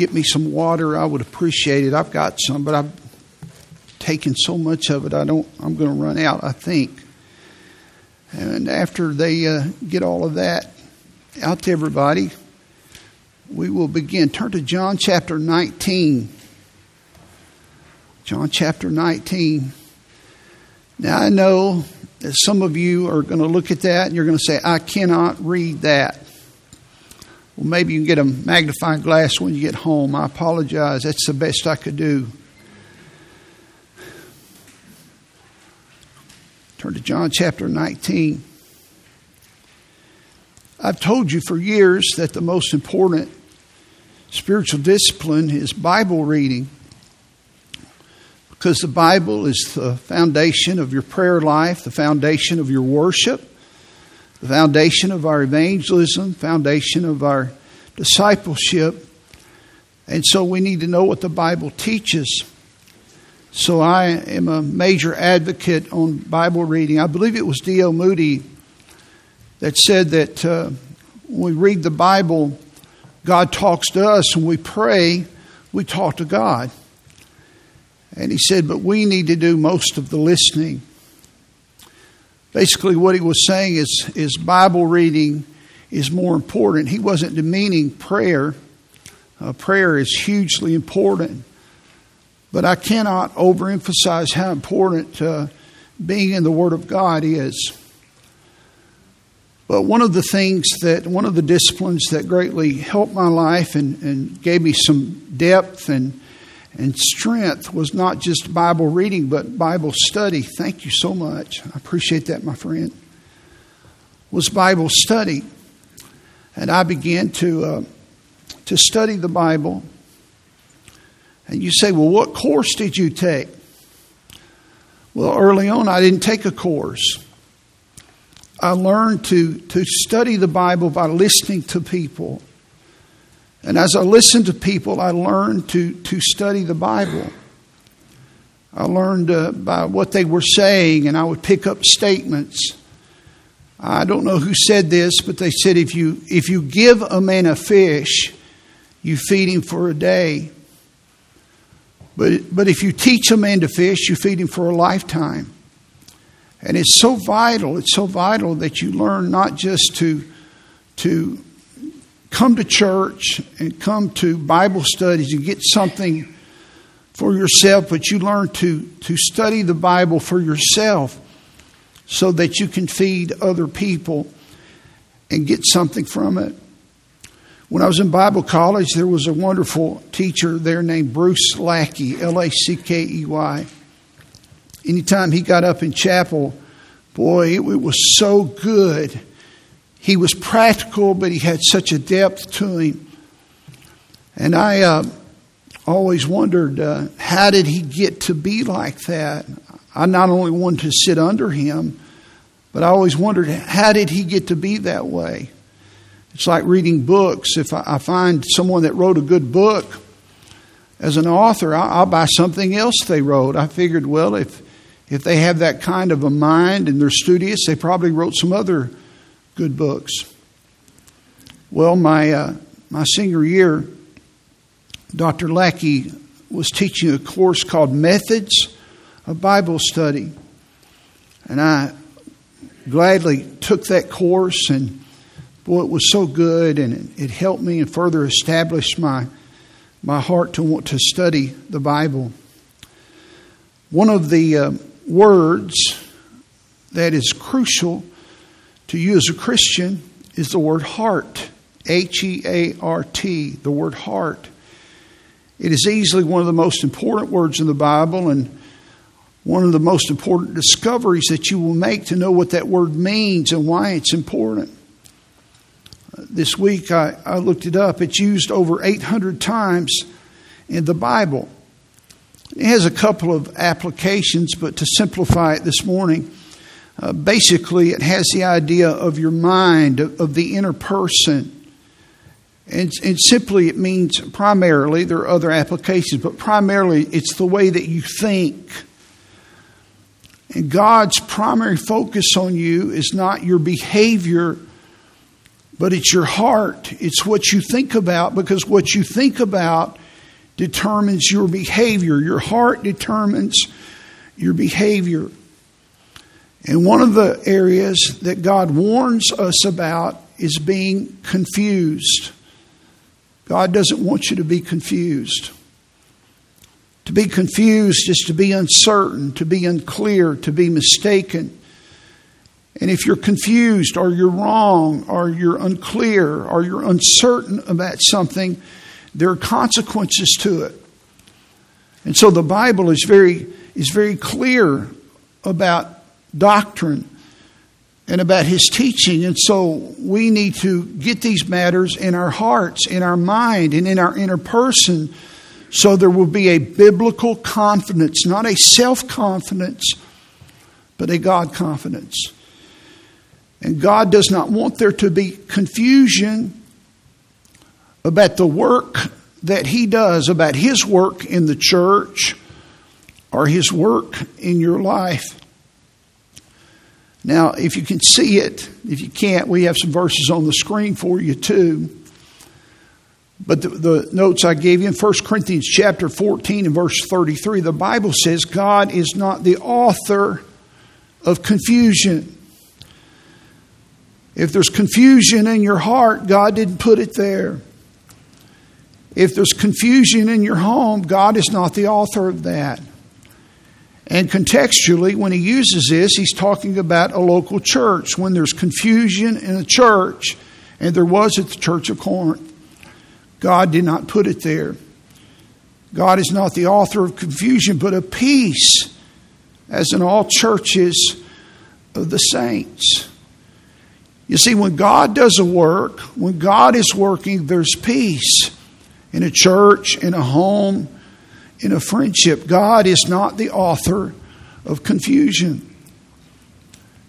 get me some water, I would appreciate it. I've got some, but I've taken so much of it, I don't. I'm going to run out. I think. And after they uh, get all of that out to everybody, we will begin. Turn to John chapter 19. John chapter 19. Now, I know that some of you are going to look at that and you're going to say, I cannot read that. Well, maybe you can get a magnifying glass when you get home. I apologize. That's the best I could do. Turn to John chapter 19. I've told you for years that the most important spiritual discipline is Bible reading because the Bible is the foundation of your prayer life, the foundation of your worship, the foundation of our evangelism, foundation of our discipleship. And so we need to know what the Bible teaches. So I am a major advocate on Bible reading. I believe it was D.L. Moody that said that uh, when we read the Bible, God talks to us. When we pray, we talk to God. And he said, but we need to do most of the listening. Basically, what he was saying is, is Bible reading is more important. He wasn't demeaning prayer. Uh, prayer is hugely important. But I cannot overemphasize how important uh, being in the Word of God is. But one of the things that, one of the disciplines that greatly helped my life and, and gave me some depth and and strength was not just Bible reading, but Bible study. Thank you so much. I appreciate that, my friend. Was Bible study. And I began to, uh, to study the Bible. And you say, well, what course did you take? Well, early on, I didn't take a course. I learned to, to study the Bible by listening to people and as I listened to people, I learned to, to study the Bible. I learned uh, by what they were saying, and I would pick up statements. I don't know who said this, but they said if you, if you give a man a fish, you feed him for a day. But, but if you teach a man to fish, you feed him for a lifetime. And it's so vital, it's so vital that you learn not just to, to come to church and come to Bible studies and get something for yourself, but you learn to, to study the Bible for yourself so that you can feed other people and get something from it. When I was in Bible college, there was a wonderful teacher there named Bruce Lackey, L A C K E Y. Anytime he got up in chapel, boy, it, it was so good he was practical, but he had such a depth to him. And I uh, always wondered uh, how did he get to be like that? I not only wanted to sit under him, but I always wondered how did he get to be that way? It's like reading books. If I, I find someone that wrote a good book as an author, I'll, I'll buy something else they wrote. I figured, well, if if they have that kind of a mind and they're studious, they probably wrote some other good books. Well, my, uh, my senior year, Dr. Lackey was teaching a course called Methods of Bible Study. And I gladly took that course, and boy, it was so good, and it, it helped me and further established my, my heart to want to study the Bible. One of the uh, words that is crucial to you as a Christian is the word heart. H E A R T, the word heart. It is easily one of the most important words in the Bible and one of the most important discoveries that you will make to know what that word means and why it's important. This week I, I looked it up. It's used over 800 times in the Bible. It has a couple of applications, but to simplify it this morning, uh, basically, it has the idea of your mind, of, of the inner person. And, and, simply, it means primarily, there are other applications, but primarily, it's the way that you think. And God's primary focus on you is not your behavior, but it's your heart. It's what you think about because what you think about determines your behavior. Your heart determines your behavior. And one of the areas that God warns us about is being confused. God doesn't want you to be confused. To be confused is to be uncertain, to be unclear, to be mistaken. And if you're confused or you're wrong or you're unclear or you're uncertain about something, there are consequences to it. And so the Bible is very, is very clear about doctrine and about his teaching. And so we need to get these matters in our hearts, in our mind, and in our inner person so there will be a biblical confidence, not a self confidence, but a God confidence. And God does not want there to be confusion about the work that He does, about His work in the church or His work in your life. Now, if you can see it, if you can't, we have some verses on the screen for you too. But the, the, notes I gave you in 1 Corinthians chapter 14 and verse 33, the Bible says God is not the author of confusion. If there's confusion in your heart, God didn't put it there. If there's confusion in your home, God is not the author of that. And contextually, when he uses this, he's talking about a local church. When there's confusion in a church, and there was at the church of Corinth, God did not put it there. God is not the author of confusion, but of peace, as in all churches of the saints. You see, when God does a work, when God is working, there's peace in a church, in a home, in a friendship. God is not the author of confusion.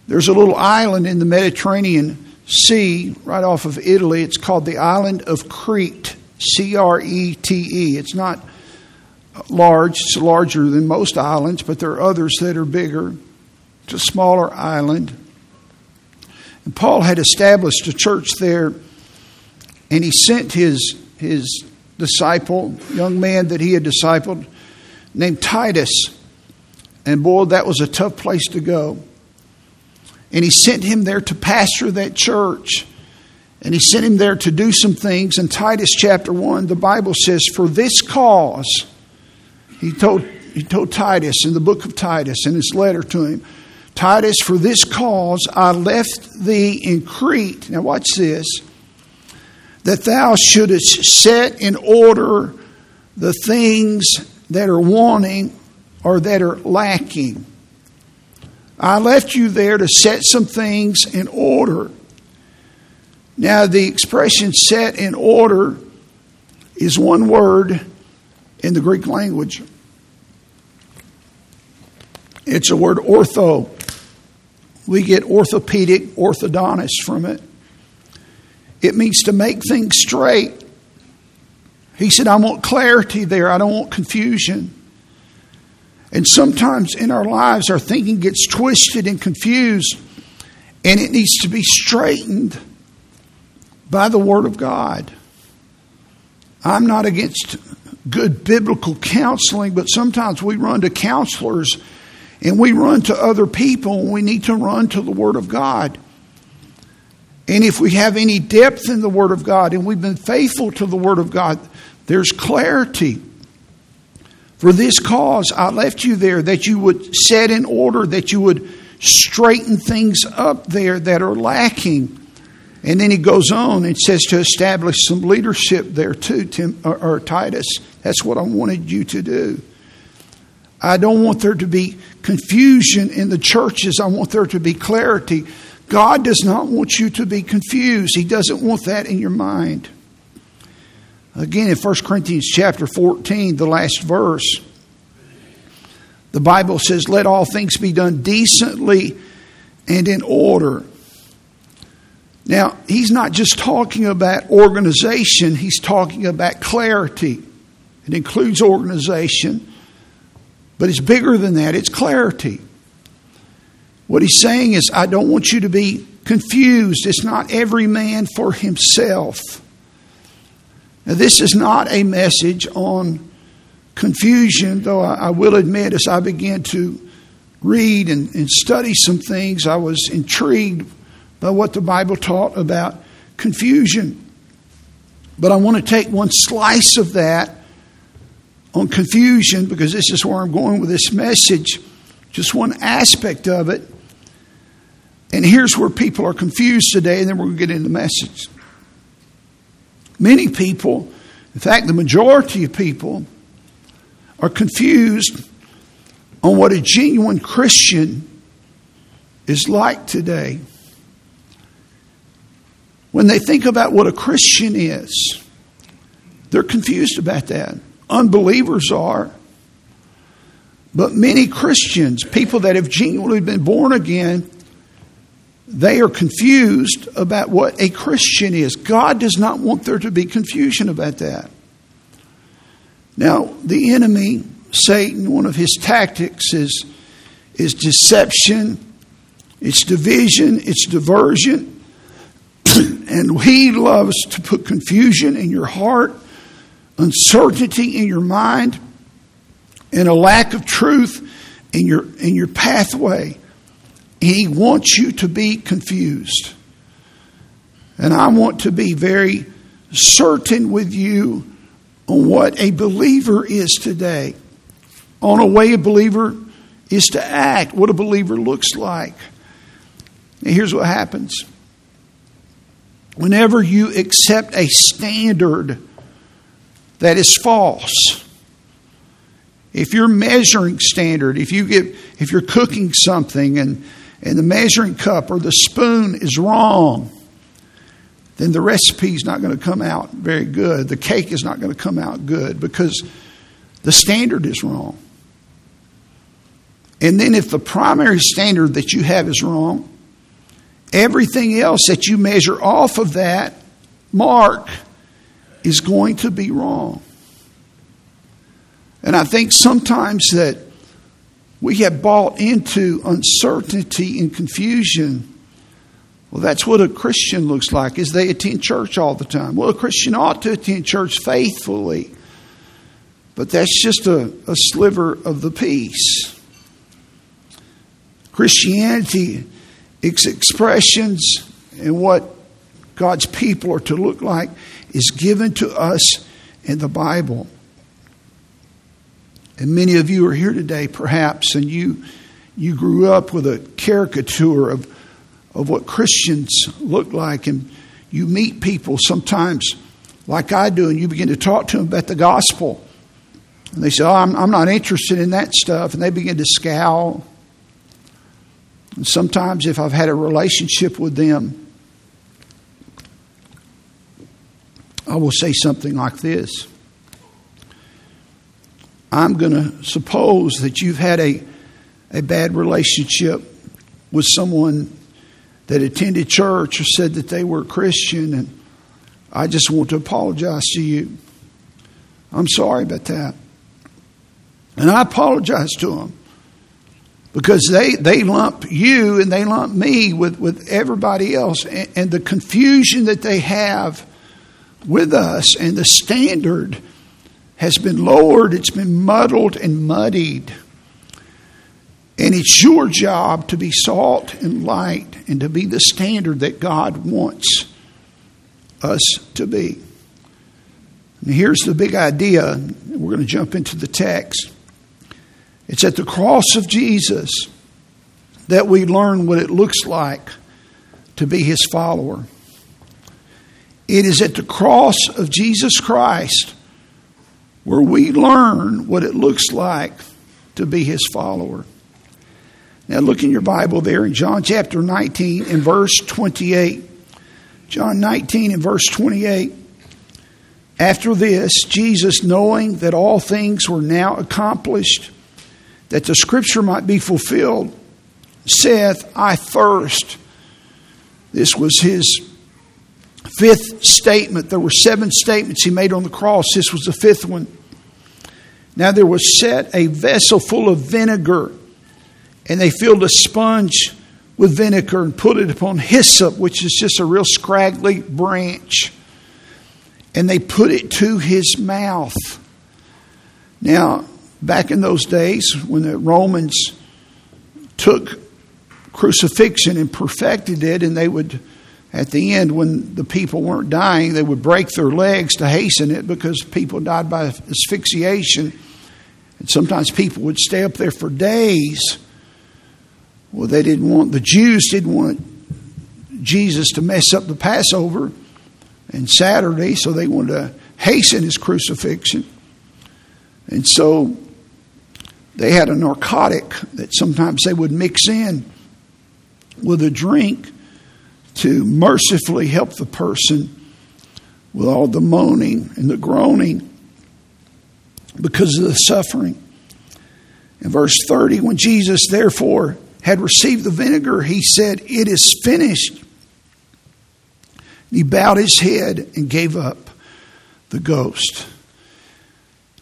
There's a little island in the Mediterranean Sea right off of Italy. It's called the island of Crete. C R E T E. It's not large, it's larger than most islands, but there are others that are bigger. It's a smaller island. And Paul had established a church there, and he sent his, his disciple, young man that he had discipled, named Titus. And boy, that was a tough place to go. And he sent him there to pastor that church. And he sent him there to do some things. In Titus chapter 1, the Bible says, For this cause, he told, he told Titus in the book of Titus, in his letter to him, Titus, for this cause I left thee in Crete. Now, watch this that thou shouldest set in order the things that are wanting or that are lacking. I left you there to set some things in order. Now, the expression set in order is one word in the Greek language. It's a word ortho. We get orthopedic, orthodontist from it. It means to make things straight. He said, I want clarity there, I don't want confusion. And sometimes in our lives, our thinking gets twisted and confused, and it needs to be straightened by the Word of God. I'm not against good biblical counseling, but sometimes we run to counselors and we run to other people and we need to run to the Word of God. And if we have any depth in the Word of God and we've been faithful to the Word of God, there's clarity. For this cause, I left you there that you would set in order, that you would straighten things up there that are lacking and then he goes on and says to establish some leadership there too, Tim, or, or Titus. That's what I wanted you to do. I don't want there to be confusion in the churches. I want there to be clarity. God does not want you to be confused. He doesn't want that in your mind. Again, in 1 Corinthians chapter 14, the last verse, the Bible says, Let all things be done decently and in order. Now, he's not just talking about organization, he's talking about clarity. It includes organization, but it's bigger than that, it's clarity. What he's saying is, I don't want you to be confused. It's not every man for himself. Now, this is not a message on confusion, though I, I will admit, as I began to read and, and study some things, I was intrigued by what the Bible taught about confusion. But I want to take one slice of that on confusion because this is where I'm going with this message, just one aspect of it. And here's where people are confused today, and then we're going to get into the message. Many people, in fact, the majority of people, are confused on what a genuine Christian is like today. When they think about what a Christian is, they're confused about that. Unbelievers are. But many Christians, people that have genuinely been born again, they are confused about what a Christian is. God does not want there to be confusion about that. Now, the enemy, Satan, one of his tactics is, is deception, it's division, it's diversion. and he loves to put confusion in your heart, uncertainty in your mind, and a lack of truth in your, in your pathway. He wants you to be confused. And I want to be very certain with you on what a believer is today, on a way a believer is to act, what a believer looks like. And here's what happens whenever you accept a standard that is false, if your measuring standard, if you get, if you're cooking something and, and the measuring cup or the spoon is wrong, then the recipe is not going to come out very good. The cake is not going to come out good because the standard is wrong. And then, if the primary standard that you have is wrong, everything else that you measure off of that mark is going to be wrong. And I think sometimes that we have bought into uncertainty and confusion well, that's what a Christian looks like, is they attend church all the time. Well, a Christian ought to attend church faithfully. But that's just a, a sliver of the piece. Christianity, its expressions and what God's people are to look like is given to us in the Bible. And many of you are here today, perhaps, and you you grew up with a caricature of of what Christians look like. And you meet people sometimes, like I do, and you begin to talk to them about the gospel. And they say, Oh, I'm, I'm not interested in that stuff. And they begin to scowl. And sometimes, if I've had a relationship with them, I will say something like this I'm going to suppose that you've had a, a bad relationship with someone that attended church or said that they were Christian, and I just want to apologize to you. I'm sorry about that. And I apologize to them because they, they lump you and they lump me with, with everybody else. And, and the confusion that they have with us and the standard has been lowered, it's been muddled and muddied. And it's your job to be salt and light and to be the standard that God wants us to be. And here's the big idea. We're going to jump into the text. It's at the cross of Jesus that we learn what it looks like to be his follower. It is at the cross of Jesus Christ where we learn what it looks like to be his follower. Now look in your Bible there in John chapter 19 and verse 28. John 19 and verse 28. After this, Jesus, knowing that all things were now accomplished, that the scripture might be fulfilled, saith, I thirst. This was his fifth statement. There were seven statements he made on the cross. This was the fifth one. Now there was set a vessel full of vinegar and they filled a sponge with vinegar and put it upon hyssop, which is just a real scraggly branch. And they put it to his mouth. Now, back in those days, when the Romans took crucifixion and perfected it, and they would, at the end, when the people weren't dying, they would break their legs to hasten it because people died by asphyxiation. And sometimes people would stay up there for days. Well, they didn't want, the Jews didn't want Jesus to mess up the Passover and Saturday, so they wanted to hasten his crucifixion. And so they had a narcotic that sometimes they would mix in with a drink to mercifully help the person with all the moaning and the groaning because of the suffering. In verse 30, when Jesus therefore had received the vinegar, he said, It is finished. He bowed his head and gave up the ghost.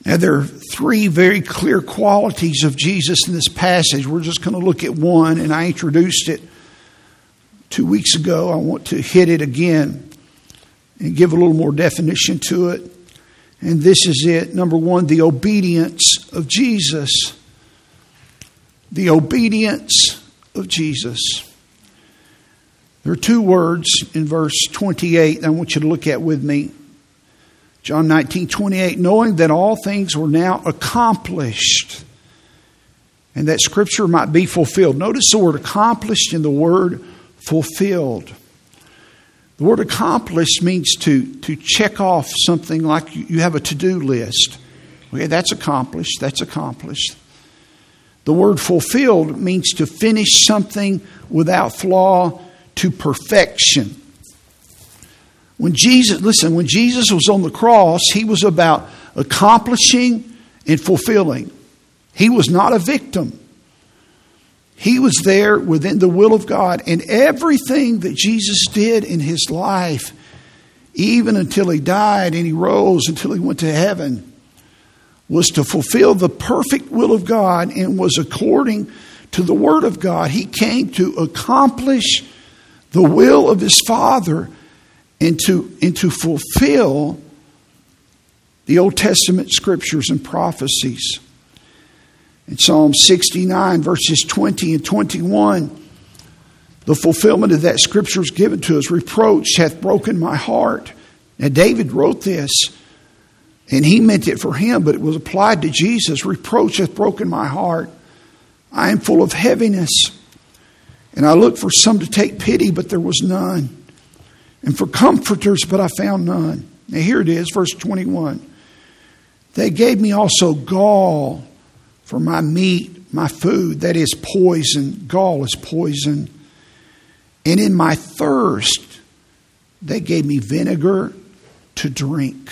Now, there are three very clear qualities of Jesus in this passage. We're just going to look at one, and I introduced it two weeks ago. I want to hit it again and give a little more definition to it. And this is it. Number one, the obedience of Jesus. The obedience of Jesus. There are two words in verse 28 I want you to look at with me. John 19, 28, knowing that all things were now accomplished and that scripture might be fulfilled. Notice the word accomplished in the word fulfilled. The word accomplished means to, to check off something like you have a to do list. Okay, that's accomplished, that's accomplished. The word fulfilled means to finish something without flaw to perfection. When Jesus, listen, when Jesus was on the cross, he was about accomplishing and fulfilling. He was not a victim. He was there within the will of God, and everything that Jesus did in his life, even until he died and he rose until he went to heaven, was to fulfill the perfect will of God and was according to the Word of God. He came to accomplish the will of his Father and to, and to fulfill the Old Testament scriptures and prophecies. In Psalm 69, verses 20 and 21, the fulfillment of that scripture is given to us. Reproach hath broken my heart. Now, David wrote this, and he meant it for him, but it was applied to Jesus. Reproach hath broken my heart. I am full of heaviness. And I looked for some to take pity, but there was none. And for comforters, but I found none. Now, here it is, verse 21. They gave me also gall for my meat, my food, that is poison. Gall is poison. And in my thirst, they gave me vinegar to drink.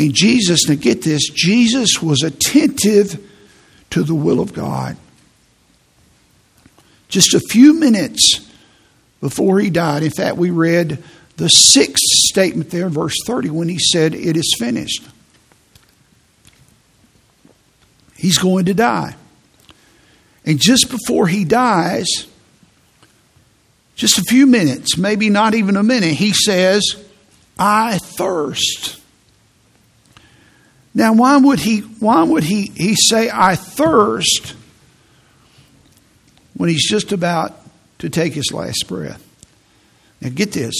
And Jesus, now get this, Jesus was attentive to the will of God. Just a few minutes before he died, in fact, we read the sixth statement there, verse 30, when he said, It is finished. He's going to die. And just before he dies, just a few minutes, maybe not even a minute, he says, I thirst. Now, why would he, why would he, he say, I thirst, when he's just about to take his last breath? Now, get this.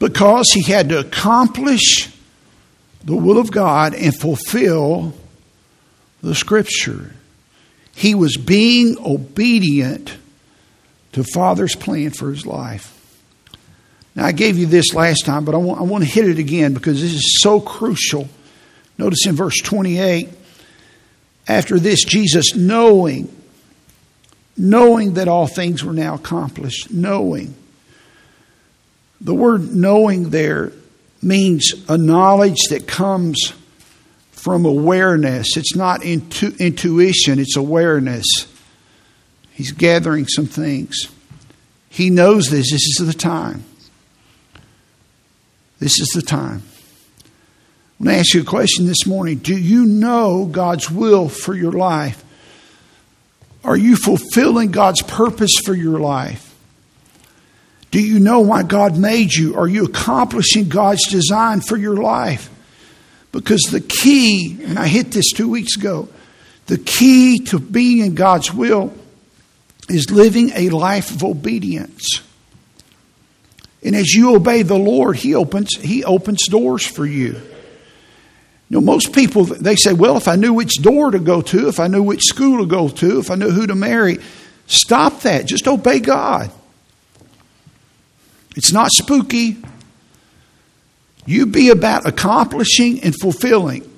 Because he had to accomplish the will of God and fulfill the scripture. He was being obedient to Father's plan for his life. Now, I gave you this last time, but I want, I want to hit it again because this is so crucial. Notice in verse 28, after this, Jesus knowing, knowing that all things were now accomplished, knowing. The word knowing there means a knowledge that comes from awareness. It's not intu- intuition, it's awareness. He's gathering some things. He knows this. This is the time. This is the time. I want to ask you a question this morning. Do you know God's will for your life? Are you fulfilling God's purpose for your life? Do you know why God made you? Are you accomplishing God's design for your life? Because the key, and I hit this two weeks ago, the key to being in God's will is living a life of obedience. And as you obey the Lord, He opens, He opens doors for you. You know, most people they say, "Well, if I knew which door to go to, if I knew which school to go to, if I knew who to marry." Stop that. Just obey God. It's not spooky. You be about accomplishing and fulfilling.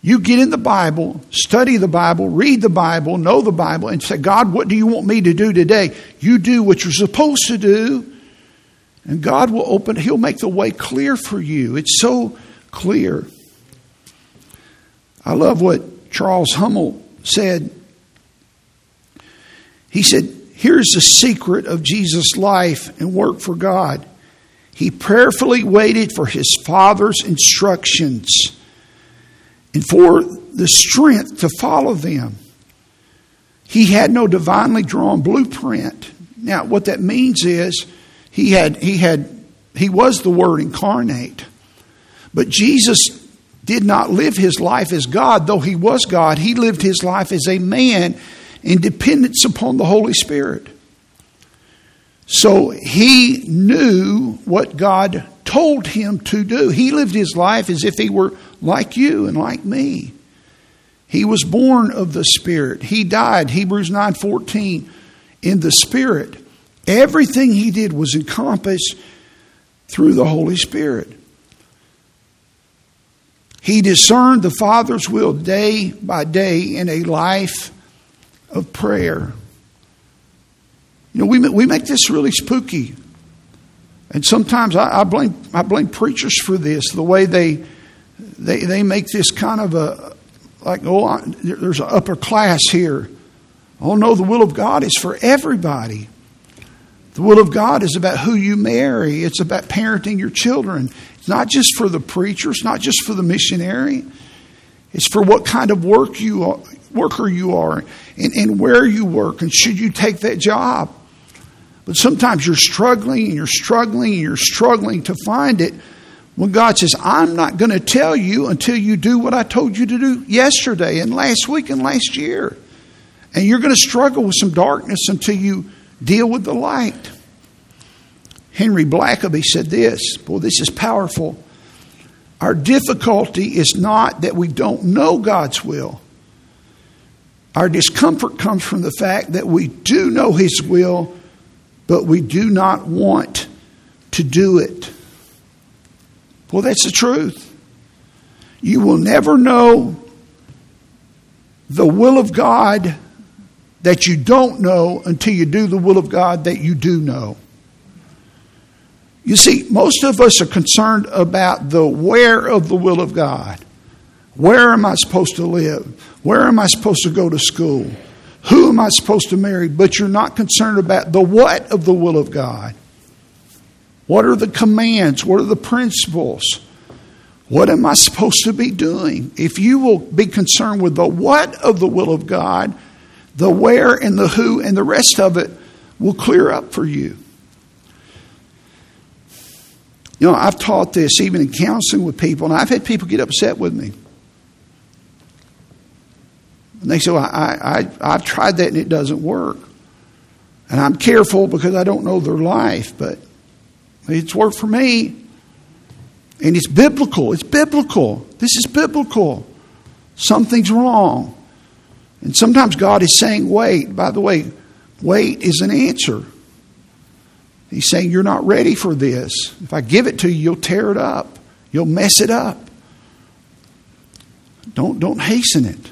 You get in the Bible, study the Bible, read the Bible, know the Bible, and say, God, what do you want me to do today? You do what you're supposed to do, and God will open, He'll make the way clear for you. It's so clear. I love what Charles Hummel said. He said, Here's the secret of Jesus' life and work for God. He prayerfully waited for his Father's instructions and for the strength to follow them. He had no divinely drawn blueprint. Now, what that means is he had he had he was the Word incarnate. But Jesus did not live his life as God, though he was God. He lived his life as a man in dependence upon the Holy Spirit. So he knew what God told him to do. He lived his life as if he were like you and like me. He was born of the Spirit. He died, Hebrews 9:14, in the Spirit. Everything he did was encompassed through the Holy Spirit. He discerned the Father's will day by day in a life of prayer. You know, we, we make this really spooky. And sometimes I, I, blame, I blame preachers for this, the way they, they, they make this kind of a, like, oh, I, there's an upper class here. Oh, no, the will of God is for everybody. The will of God is about who you marry, it's about parenting your children. It's not just for the preacher, it's not just for the missionary. It's for what kind of work you are, worker you are and, and where you work and should you take that job. But sometimes you're struggling and you're struggling and you're struggling to find it when God says, I'm not going to tell you until you do what I told you to do yesterday and last week and last year. And you're going to struggle with some darkness until you deal with the light. Henry Blackaby said this Boy, this is powerful. Our difficulty is not that we don't know God's will, our discomfort comes from the fact that we do know His will, but we do not want to do it. Well, that's the truth. You will never know the will of God that you don't know until you do the will of God that you do know. You see, most of us are concerned about the where of the will of God. Where am I supposed to live? Where am I supposed to go to school? Who am I supposed to marry? But you're not concerned about the what of the will of God. What are the commands? What are the principles? What am I supposed to be doing? If you will be concerned with the what of the will of God, the where and the who and the rest of it will clear up for you. You know, I've taught this even in counseling with people, and I've had people get upset with me. And they say, well, I, I, I've tried that and it doesn't work. And I'm careful because I don't know their life, but it's worked for me. And it's biblical. It's biblical. This is biblical. Something's wrong. And sometimes God is saying, wait. By the way, wait is an answer. He's saying, You're not ready for this. If I give it to you, you'll tear it up, you'll mess it up. Don't, don't hasten it.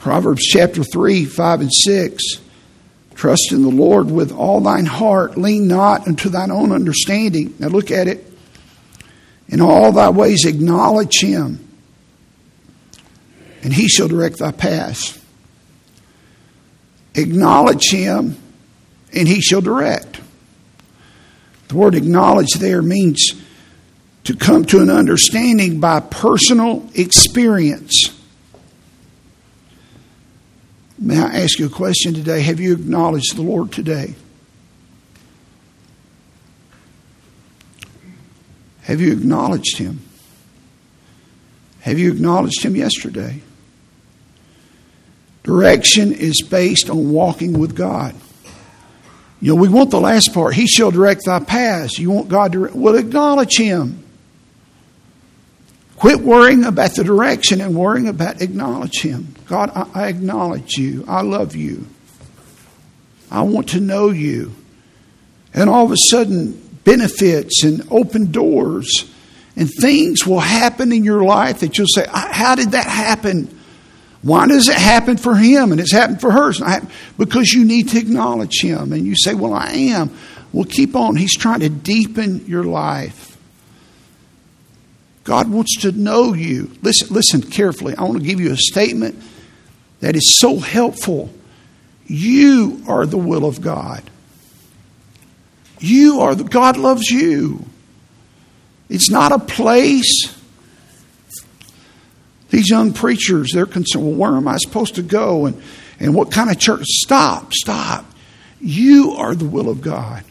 Proverbs chapter 3, 5, and 6. Trust in the Lord with all thine heart. Lean not unto thine own understanding. Now look at it. In all thy ways acknowledge him, and he shall direct thy paths. Acknowledge him, and he shall direct. The word acknowledge there means to come to an understanding by personal experience. May I ask you a question today? Have you acknowledged the Lord today? Have you acknowledged Him? Have you acknowledged Him yesterday? Direction is based on walking with God. You know, we want the last part. He shall direct thy paths. You want God to, well, acknowledge Him. Quit worrying about the direction and worrying about acknowledge Him. God, I, acknowledge you. I love you. I want to know you. And all of a sudden, benefits and open doors and things will happen in your life that you'll say, How did that happen? Why does it happen for him and it's happened for her? Because you need to acknowledge him. And you say, Well, I am. Well, keep on. He's trying to deepen your life. God wants to know you. Listen, listen carefully. I want to give you a statement that is so helpful. You are the will of God. You are the God loves you. It's not a place. These young preachers, they're concerned, well, where am I supposed to go? And, and what kind of church? Stop, stop. You are the will of God.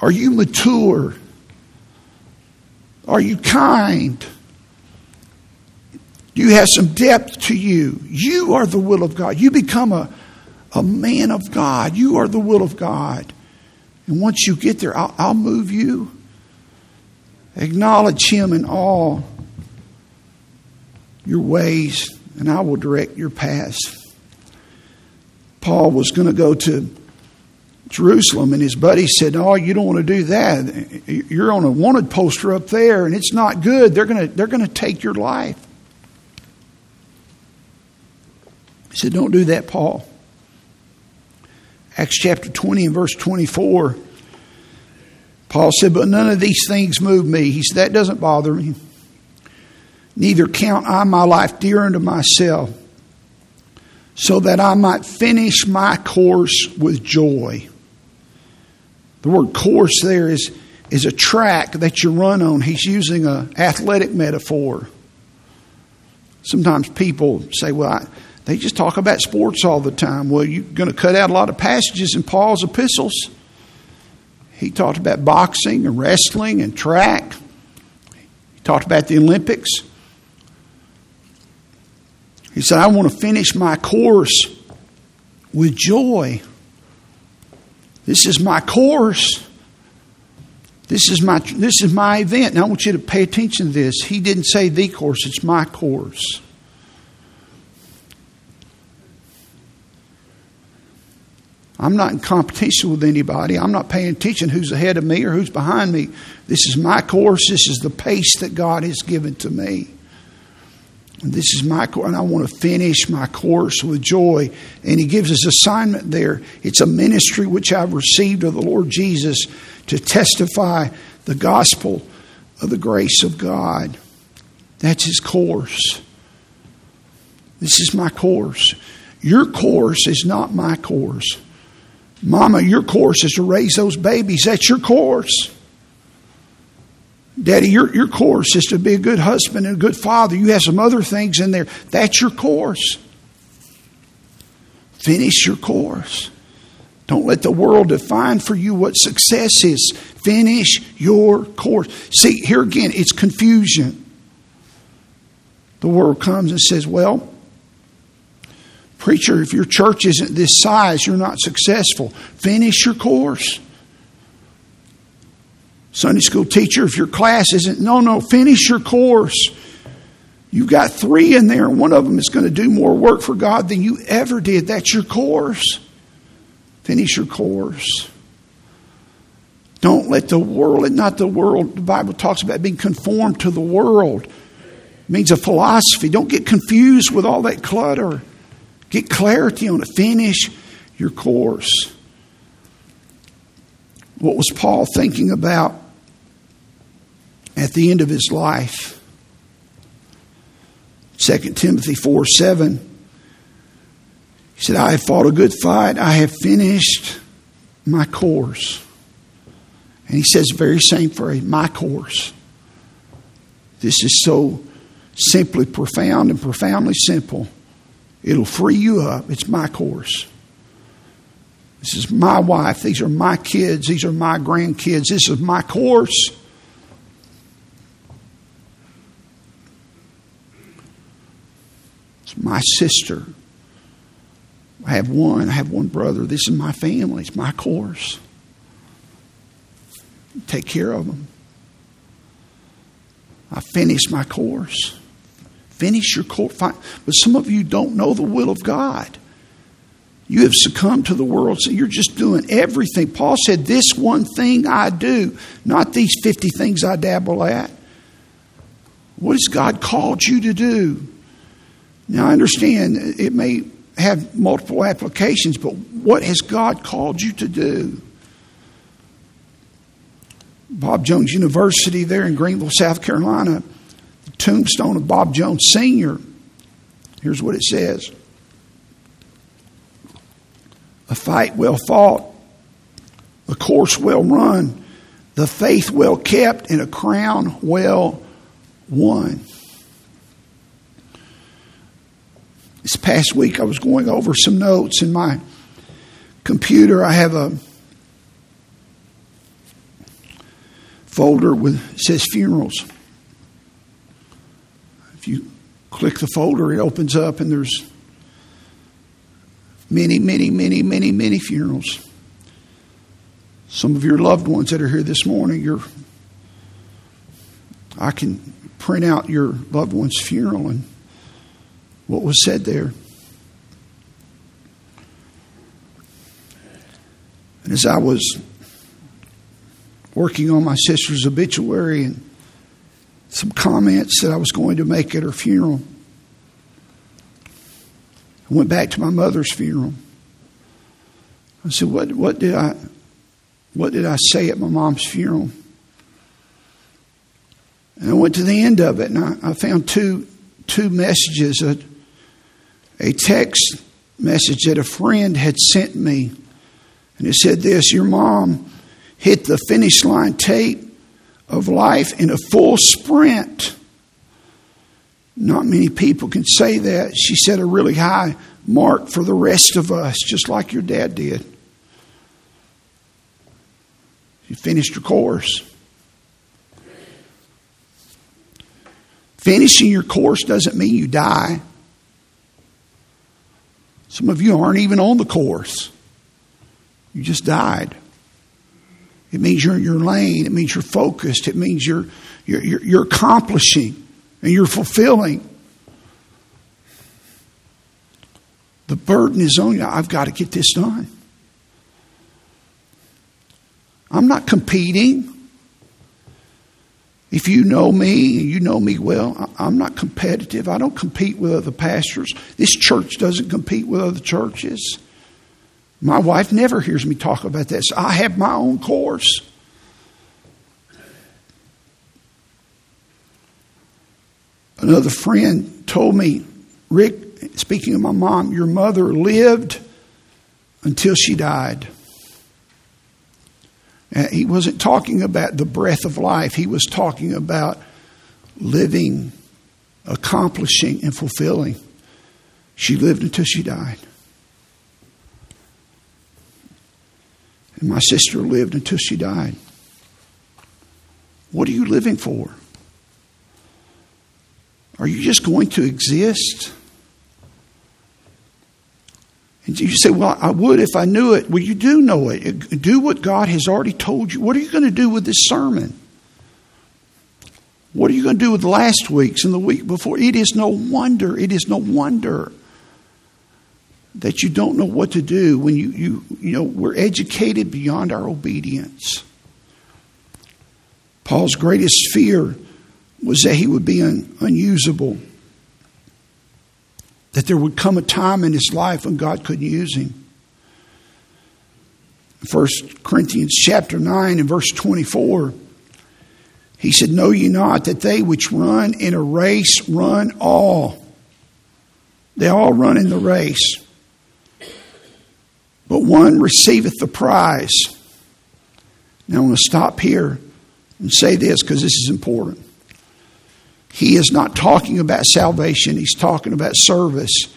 Are you mature? Are you kind? Do you have some depth to you? You are the will of God. You become a, a man of God. You are the will of God. And once you get there, I'll, I'll move you. Acknowledge Him in all your ways, and I will direct your paths. Paul was going to go to Jerusalem, and his buddy said, Oh, you don't want to do that. You're on a wanted poster up there, and it's not good. They're to, they're to take your life. He said, Don't do that, Paul. Acts chapter 20 and verse 24. Paul said, But none of these things move me. He said, That doesn't bother me. Neither count I my life dear unto myself, so that I might finish my course with joy. The word course there is, is a track that you run on. He's using an athletic metaphor. Sometimes people say, Well, I, they just talk about sports all the time. Well, you're going to cut out a lot of passages in Paul's epistles. He talked about boxing and wrestling and track. He talked about the Olympics. He said, I want to finish my course with joy. This is my course. This is my this is my event. And I want you to pay attention to this. He didn't say the course, it's my course. I'm not in competition with anybody. I'm not paying attention who's ahead of me or who's behind me. This is my course. This is the pace that God has given to me. This is my course, and I want to finish my course with joy. And He gives us assignment there. It's a ministry which I've received of the Lord Jesus to testify the gospel of the grace of God. That's His course. This is my course. Your course is not my course. Mama, your course is to raise those babies. That's your course. Daddy, your, your course is to be a good husband and a good father. You have some other things in there. That's your course. Finish your course. Don't let the world define for you what success is. Finish your course. See, here again, it's confusion. The world comes and says, well, Preacher, if your church isn't this size, you're not successful. Finish your course. Sunday school teacher, if your class isn't, no, no, finish your course. You've got three in there, and one of them is going to do more work for God than you ever did. That's your course. Finish your course. Don't let the world, not the world, the Bible talks about being conformed to the world. It means a philosophy. Don't get confused with all that clutter. Get clarity on it. Finish your course. What was Paul thinking about at the end of his life? 2 Timothy 4 7. He said, I have fought a good fight. I have finished my course. And he says the very same phrase, my course. This is so simply profound and profoundly simple. It'll free you up. It's my course. This is my wife. These are my kids. These are my grandkids. This is my course. It's my sister. I have one. I have one brother. This is my family. It's my course. Take care of them. I finished my course. Finish your course. But some of you don't know the will of God. You have succumbed to the world, so you're just doing everything. Paul said, This one thing I do, not these 50 things I dabble at. What has God called you to do? Now, I understand it may have multiple applications, but what has God called you to do? Bob Jones University there in Greenville, South Carolina, the tombstone of Bob Jones Sr. Here's what it says A fight well fought, a course well run, the faith well kept, and a crown well won. This past week, I was going over some notes in my computer. I have a folder with says funerals. If you click the folder, it opens up, and there's many, many, many, many, many funerals. Some of your loved ones that are here this morning, you're, I can print out your loved one's funeral and what was said there. And as I was working on my sister's obituary and some comments that I was going to make at her funeral, I went back to my mother's funeral. I said, "What? What did I? What did I say at my mom's funeral?" And I went to the end of it, and I, I found two two messages. A, a text message that a friend had sent me. And it said this Your mom hit the finish line tape of life in a full sprint. Not many people can say that. She set a really high mark for the rest of us, just like your dad did. You finished your course. Finishing your course doesn't mean you die. Some of you aren't even on the course. You just died. It means you're in your lane. It means you're focused. It means you're, you're, you're, you're accomplishing and you're fulfilling. The burden is on you. I've got to get this done. I'm not competing. If you know me and you know me well, I'm not competitive. I don't compete with other pastors. This church doesn't compete with other churches. My wife never hears me talk about this. I have my own course. Another friend told me, Rick, speaking of my mom, your mother lived until she died. Uh, he wasn't talking about the breath of life, he was talking about living, accomplishing, and fulfilling. She lived until she died. And my sister lived until she died. What are you living for? Are you just going to exist? And you say, Well, I would if I knew it. Well, you do know it. Do what God has already told you. What are you going to do with this sermon? What are you going to do with last week's and the week before? It is no wonder. It is no wonder that you don't know what to do when you, you, you know, we're educated beyond our obedience. Paul's greatest fear was that he would be un, unusable that there would come a time in his life when God couldn't use him. 1 Corinthians chapter 9 and verse 24, he said, Know ye not that they which run in a race run all? They all run in the race. But one receiveth the prize. Now I want to stop here and say this because this is important. He is not talking about salvation, he's talking about service.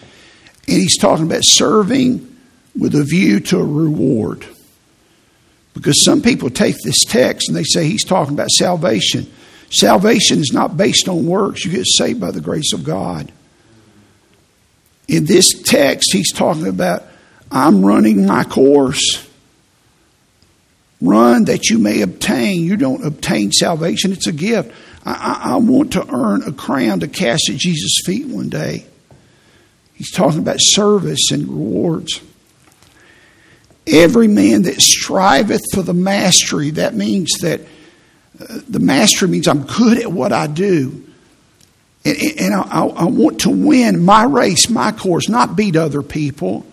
And he's talking about serving with a view to a reward. Because some people take this text and they say he's talking about salvation. Salvation is not based on works, you get saved by the grace of God. In this text, he's talking about I'm running my course. Run that you may obtain. You don't obtain salvation, it's a gift. I, I, I want to earn a crown to cast at Jesus' feet one day. He's talking about service and rewards. Every man that striveth for the mastery, that means that uh, the mastery means I'm good at what I do. And, and I, I, want to win my race, my course, not beat other people,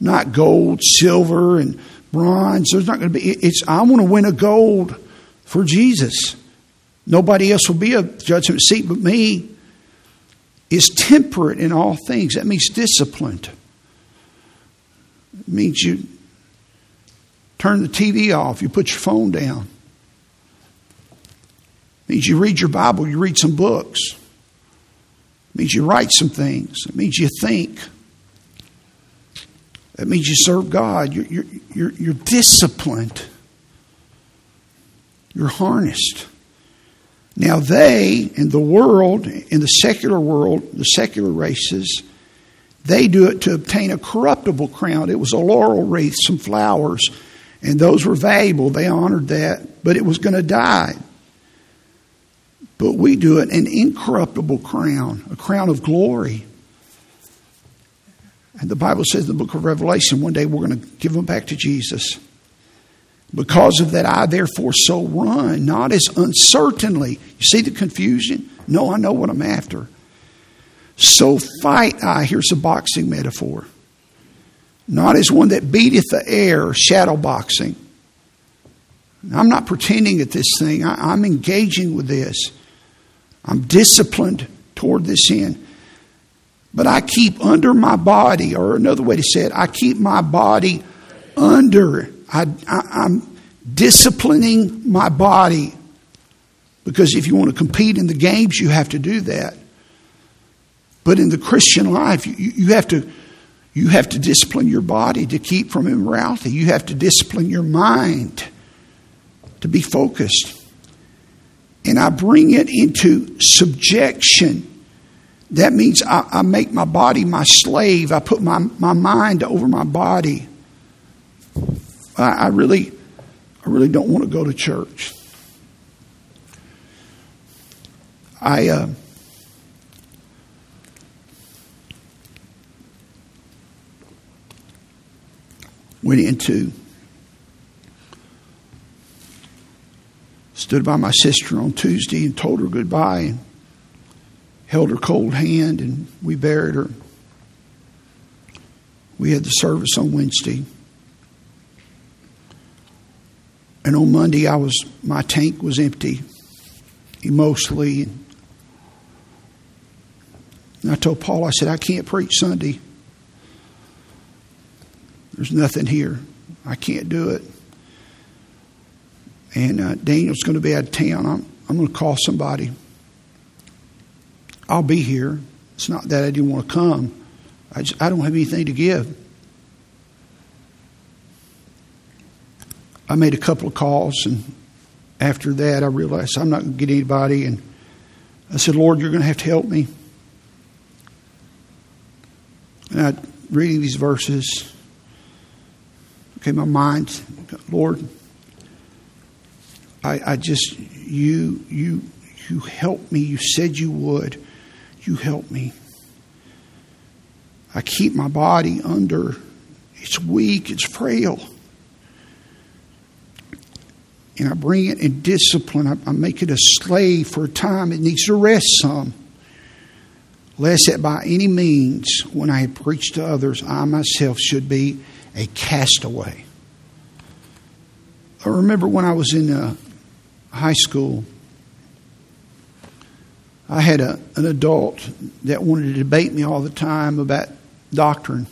not gold, silver, and bronze. There's not going to be, it's, I want to win a gold for Jesus. Nobody else will be a judgment seat but me. Is temperate in all things. That means disciplined. It means you turn the TV off, you put your phone down. It means you read your Bible, you read some books. It means you write some things. It means you think. That means you serve God. You're, you're, you're, you're disciplined. You're harnessed. Now, they in the world, in the secular world, the secular races, they do it to obtain a corruptible crown. It was a laurel wreath, some flowers, and those were valuable. They honored that, but it was going to die. But we do it an incorruptible crown, a crown of glory. And the Bible says in the book of Revelation, one day we're going to give them back to Jesus. Because of that, I therefore so run, not as uncertainly. You see the confusion? No, I know what I'm after. So fight I. Here's a boxing metaphor. Not as one that beateth the air, shadow boxing. I'm not pretending at this thing. I, am engaging with this. I'm disciplined toward this end. But I keep under my body, or another way to say it, I keep my body under I, am disciplining my body because if you want to compete in the games, you have to do that. But in the Christian life, you, you have to you have to discipline your body to keep from immorality. You have to discipline your mind to be focused. And I bring it into subjection. That means I, I make my body my slave. I put my, my mind over my body. I, I really, I really don't want to go to church. I uh, went into, stood by my sister on Tuesday and told her goodbye and held her cold hand and we buried her. We had the service on Wednesday. And on Monday, I was my tank was empty emotionally. And I told Paul, I said, I can't preach Sunday. There's nothing here. I can't do it. And uh, Daniel's going to be out of town. I'm, I'm going to call somebody. I'll be here. It's not that I didn't want to come. I, just, I don't have anything to give. I made a couple of calls, and after that, I realized I'm not going to get anybody. And I said, Lord, you're going to have to help me. And I reading these verses. Okay, my mind, Lord, I, I just you you you help me. You said you would. You help me. I keep my body under. It's weak. It's frail and I bring it in discipline. I, I make it a slave for a time. It needs to rest some. Lest that by any means, when I have preached to others, I myself should be a castaway. I remember when I was in uh, high school, I had a, an adult that wanted to debate me all the time about doctrine.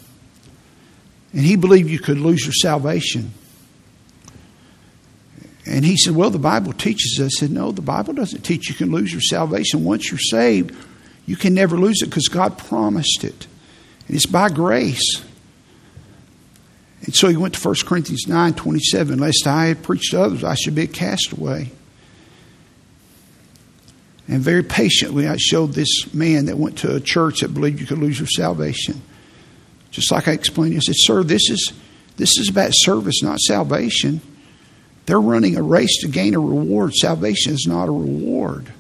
And he believed you could lose your salvation. And he said, Well, the Bible teaches us. I said, No, the Bible doesn't teach you can lose your salvation. Once you're saved, you can never lose it because God promised it. And it's by grace. And so he went to 1 Corinthians 9 27. Lest I had preached to others, I should be a castaway. And very patiently, I showed this man that went to a church that believed you could lose your salvation. Just like I explained, I said, Sir, this is, this is about service, not salvation. They're running a race to gain a reward. Salvation is not a reward.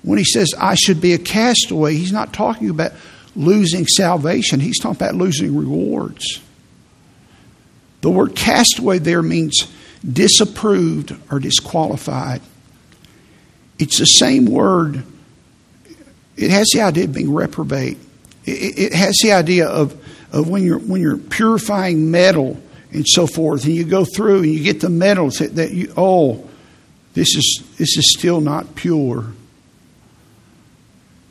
When he says, I should be a castaway, he's not talking about losing salvation, he's talking about losing rewards. The word castaway there means disapproved or disqualified. It's the same word. It has the idea of being reprobate. It, has the idea of, of when you're when you're purifying metal and so forth, and you go through and you get the metals that, that you oh, this is this is still not pure.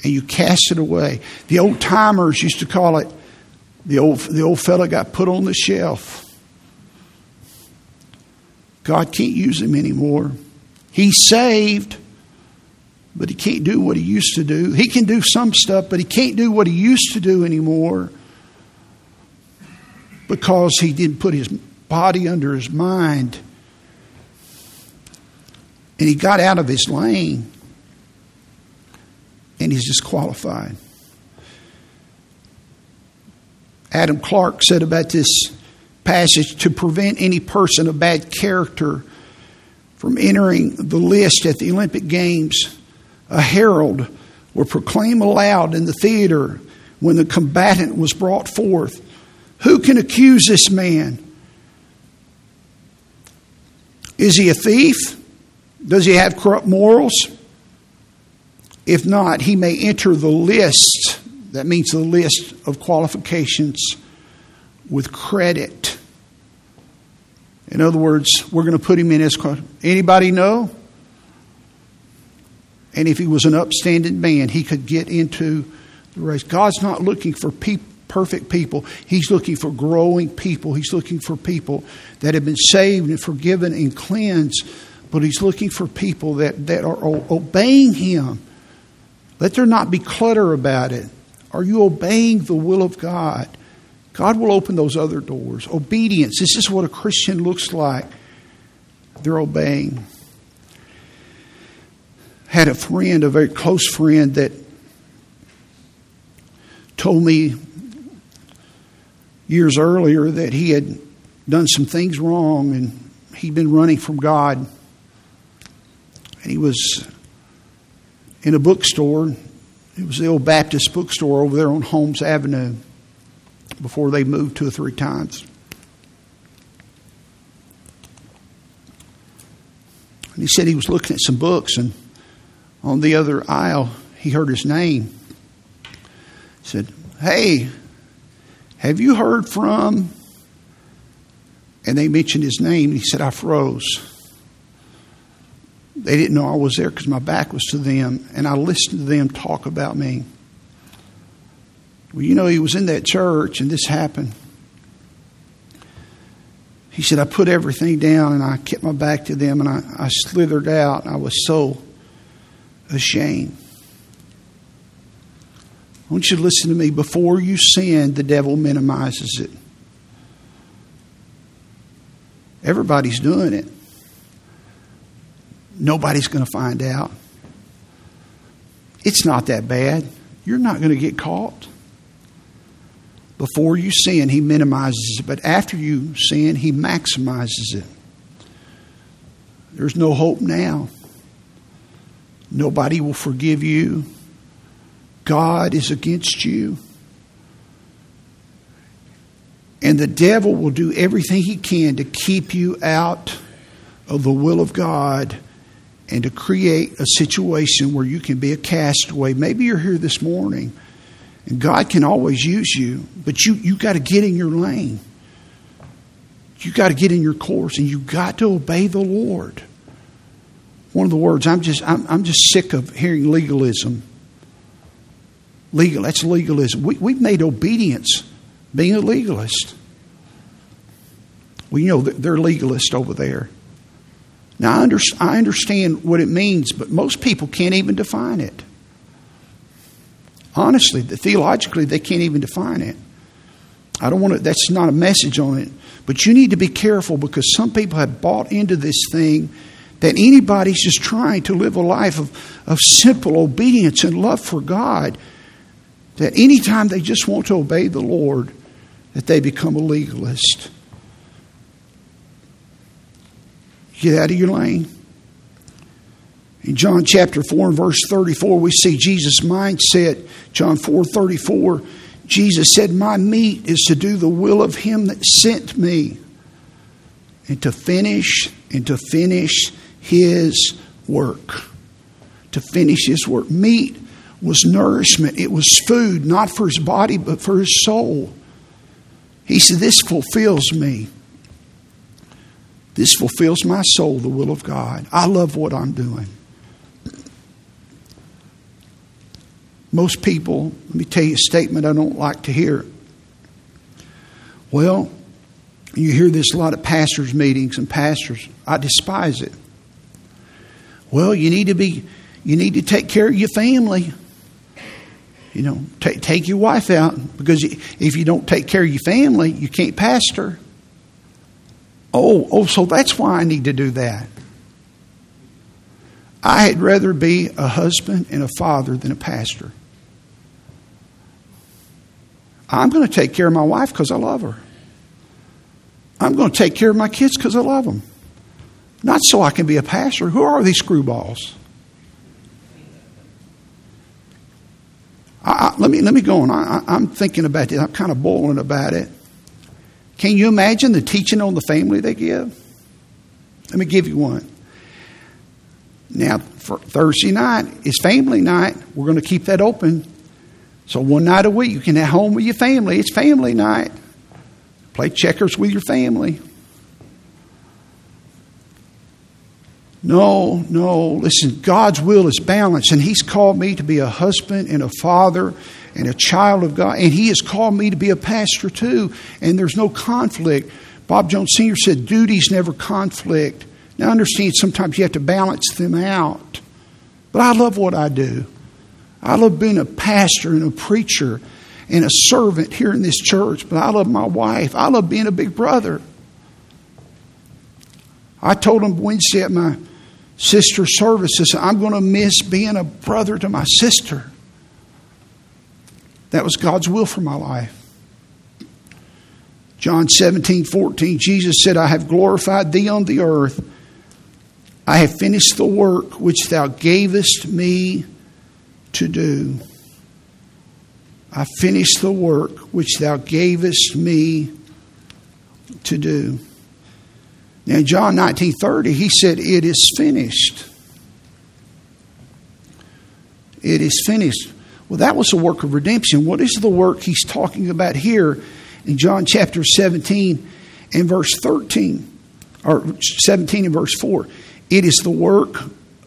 And you cast it away. The old timers used to call it the old the old fella got put on the shelf. God can't use him anymore. He's saved but he can't do what he used to do. He can do some stuff, but he can't do what he used to do anymore because he didn't put his body under his mind. And he got out of his lane and he's disqualified. Adam Clarke said about this passage to prevent any person of bad character from entering the list at the Olympic Games a herald would proclaim aloud in the theater when the combatant was brought forth Who can accuse this man? Is he a thief? Does he have corrupt morals? If not, he may enter the list. That means the list of qualifications with credit. In other words, we're going to put him in as anybody know? And if he was an upstanding man, he could get into the race. God's not looking for pe- perfect people, He's looking for growing people. He's looking for people that have been saved and forgiven and cleansed. But He's looking for people that, that are obeying Him. Let there not be clutter about it. Are you obeying the will of God? God will open those other doors. Obedience. This is what a Christian looks like. They're obeying had a friend, a very close friend, that told me years earlier that he had done some things wrong and he'd been running from God. And he was in a bookstore. It was the old Baptist bookstore over there on Holmes Avenue before they moved two or three times. And he said he was looking at some books and on the other aisle, he heard his name. He said, Hey, have you heard from? And they mentioned his name. He said, I froze. They didn't know I was there because my back was to them, and I listened to them talk about me. Well, you know, he was in that church, and this happened. He said, I put everything down and I kept my back to them and I, I slithered out. I was so ashamed. I want you to listen to me. Before you sin, the devil minimizes it. Everybody's doing it. Nobody's going to find out. It's not that bad. You're not going to get caught. Before you sin, he minimizes it, but after you sin, he maximizes it. There's no hope now. Nobody will forgive you. God is against you. And the devil will do everything he can to keep you out of the will of God and to create a situation where you can be a castaway. Maybe you're here this morning and God can always use you, but you you got to get in your lane. You got to get in your course and you got to obey the Lord one of the words I'm just I'm, I'm just sick of hearing legalism. Legal that's legalism. We, we've made obedience being a legalist. We know that they're legalist over there. Now I, under, I understand what it means, but most people can't even define it. Honestly, theologically, they can't even define it. I don't want to, that's not a message on it. But you need to be careful because some people have bought into this thing that anybody's just trying to live a life of, of simple obedience and love for God. That anytime they just want to obey the Lord, that they become a legalist. Get out of your lane. In John chapter 4 and verse 34, we see Jesus' mindset. John 4 34, Jesus said, My meat is to do the will of him that sent me and to finish and to finish his work. To finish his work. Meat was nourishment, it was food, not for his body, but for his soul. He said, This fulfills me. This fulfills my soul, the will of God. I love what I'm doing. Most people, let me tell you a statement I don't like to hear. Well, you hear this a lot at pastors' meetings and pastors. I despise it. Well, you need to be, you need to take care of your family. You know, take, take your wife out because if you don't take care of your family, you can't pastor. Oh, oh, so that's why I need to do that. I had rather be a husband and a father than a pastor. I'm going to take care of my wife because I love her. I'm going to take care of my kids because I love them. Not so I can be a pastor. Who are these screwballs? I, I, let, me, let me go on. I, I'm thinking about it. I'm kind of boiling about it. Can you imagine the teaching on the family they give? Let me give you one. Now, for Thursday night is family night. We're going to keep that open. So one night a week, you can at home with your family. It's family night. Play checkers with your family. No, no. Listen, God's will is balanced, and He's called me to be a husband and a father and a child of God, and He has called me to be a pastor too, and there's no conflict. Bob Jones Sr. said, duties never conflict. Now, I understand sometimes you have to balance them out, but I love what I do. I love being a pastor and a preacher and a servant here in this church, but I love my wife. I love being a big brother. I told him Wednesday at my sister's services, I'm going to miss being a brother to my sister. That was God's will for my life. John 17, 14, Jesus said, I have glorified thee on the earth. I have finished the work which thou gavest me to do. I finished the work which thou gavest me to do. In John 19 30, he said, It is finished. It is finished. Well, that was the work of redemption. What is the work he's talking about here in John chapter 17 and verse 13, or 17 and verse 4? It is the work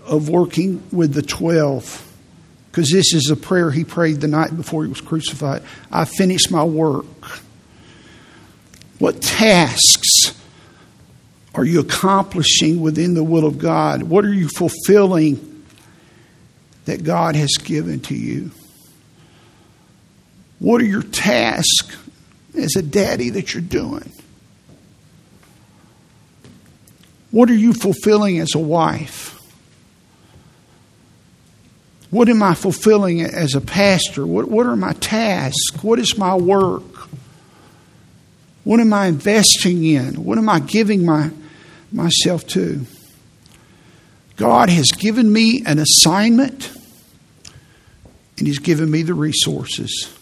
of working with the 12 because this is a prayer he prayed the night before he was crucified. I finished my work. What tasks are you accomplishing within the will of God? What are you fulfilling that God has given to you? What are your tasks as a daddy that you're doing? What are you fulfilling as a wife? What am I fulfilling as a pastor? What, what are my tasks? What is my work? What am I investing in? What am I giving my, myself to? God has given me an assignment and He's given me the resources.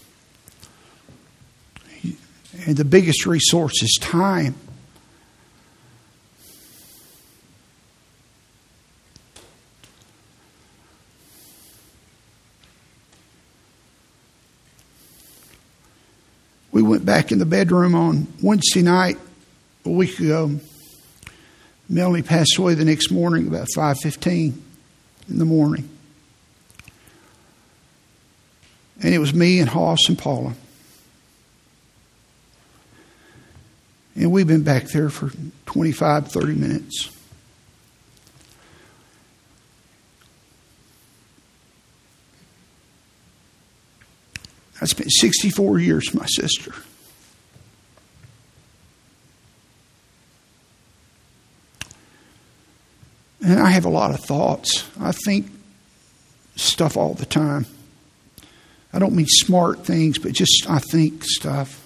And the biggest resource is time. We went back in the bedroom on Wednesday night a week ago. Melanie passed away the next morning about 5:15 in the morning. And it was me and Hoss and Paula. And we've been back there for 25, 30 minutes. I spent 64 years with my sister. Have a lot of thoughts. I think stuff all the time. I don't mean smart things, but just I think stuff.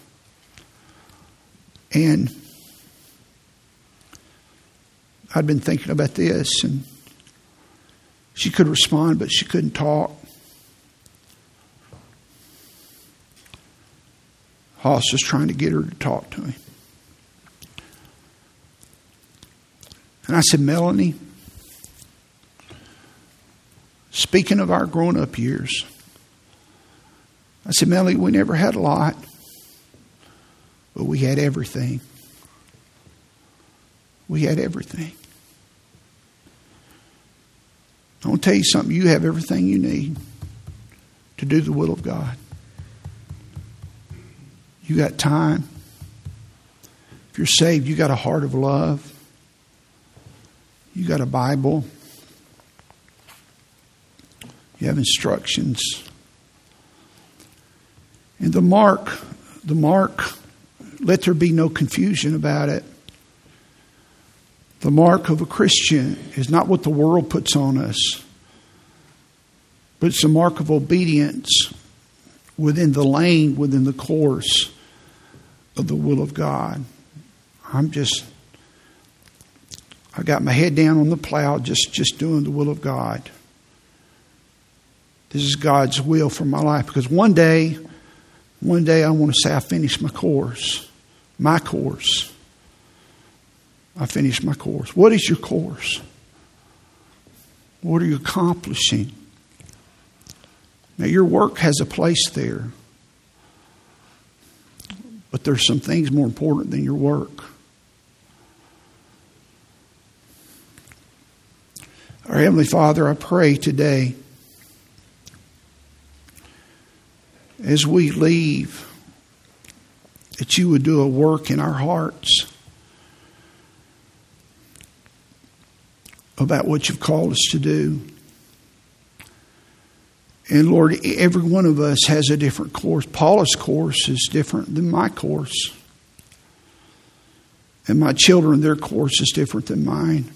And I'd been thinking about this, and she could respond, but she couldn't talk. Hoss was trying to get her to talk to me. And I said, Melanie, speaking of our grown up years, I said, Melanie, we never had a lot, but we had everything. We had everything. I want to tell you something. You have everything you need to do the will of God. You got time. If you're saved, you got a heart of love. You got a Bible. You have instructions. And the mark, the mark, let there be no confusion about it. The mark of a Christian is not what the world puts on us, but it's a mark of obedience within the lane, within the course of the will of God. I'm just, I got my head down on the plow, just, just doing the will of God. This is God's will for my life because one day, one day I want to say I finished my course, my course. I finished my course. What is your course? What are you accomplishing? Now, your work has a place there, but there's some things more important than your work. Our Heavenly Father, I pray today as we leave that you would do a work in our hearts about what you've called us to do. And Lord, every one of us has a different course. Paula's course is different than my course. And my children, their course is different than mine.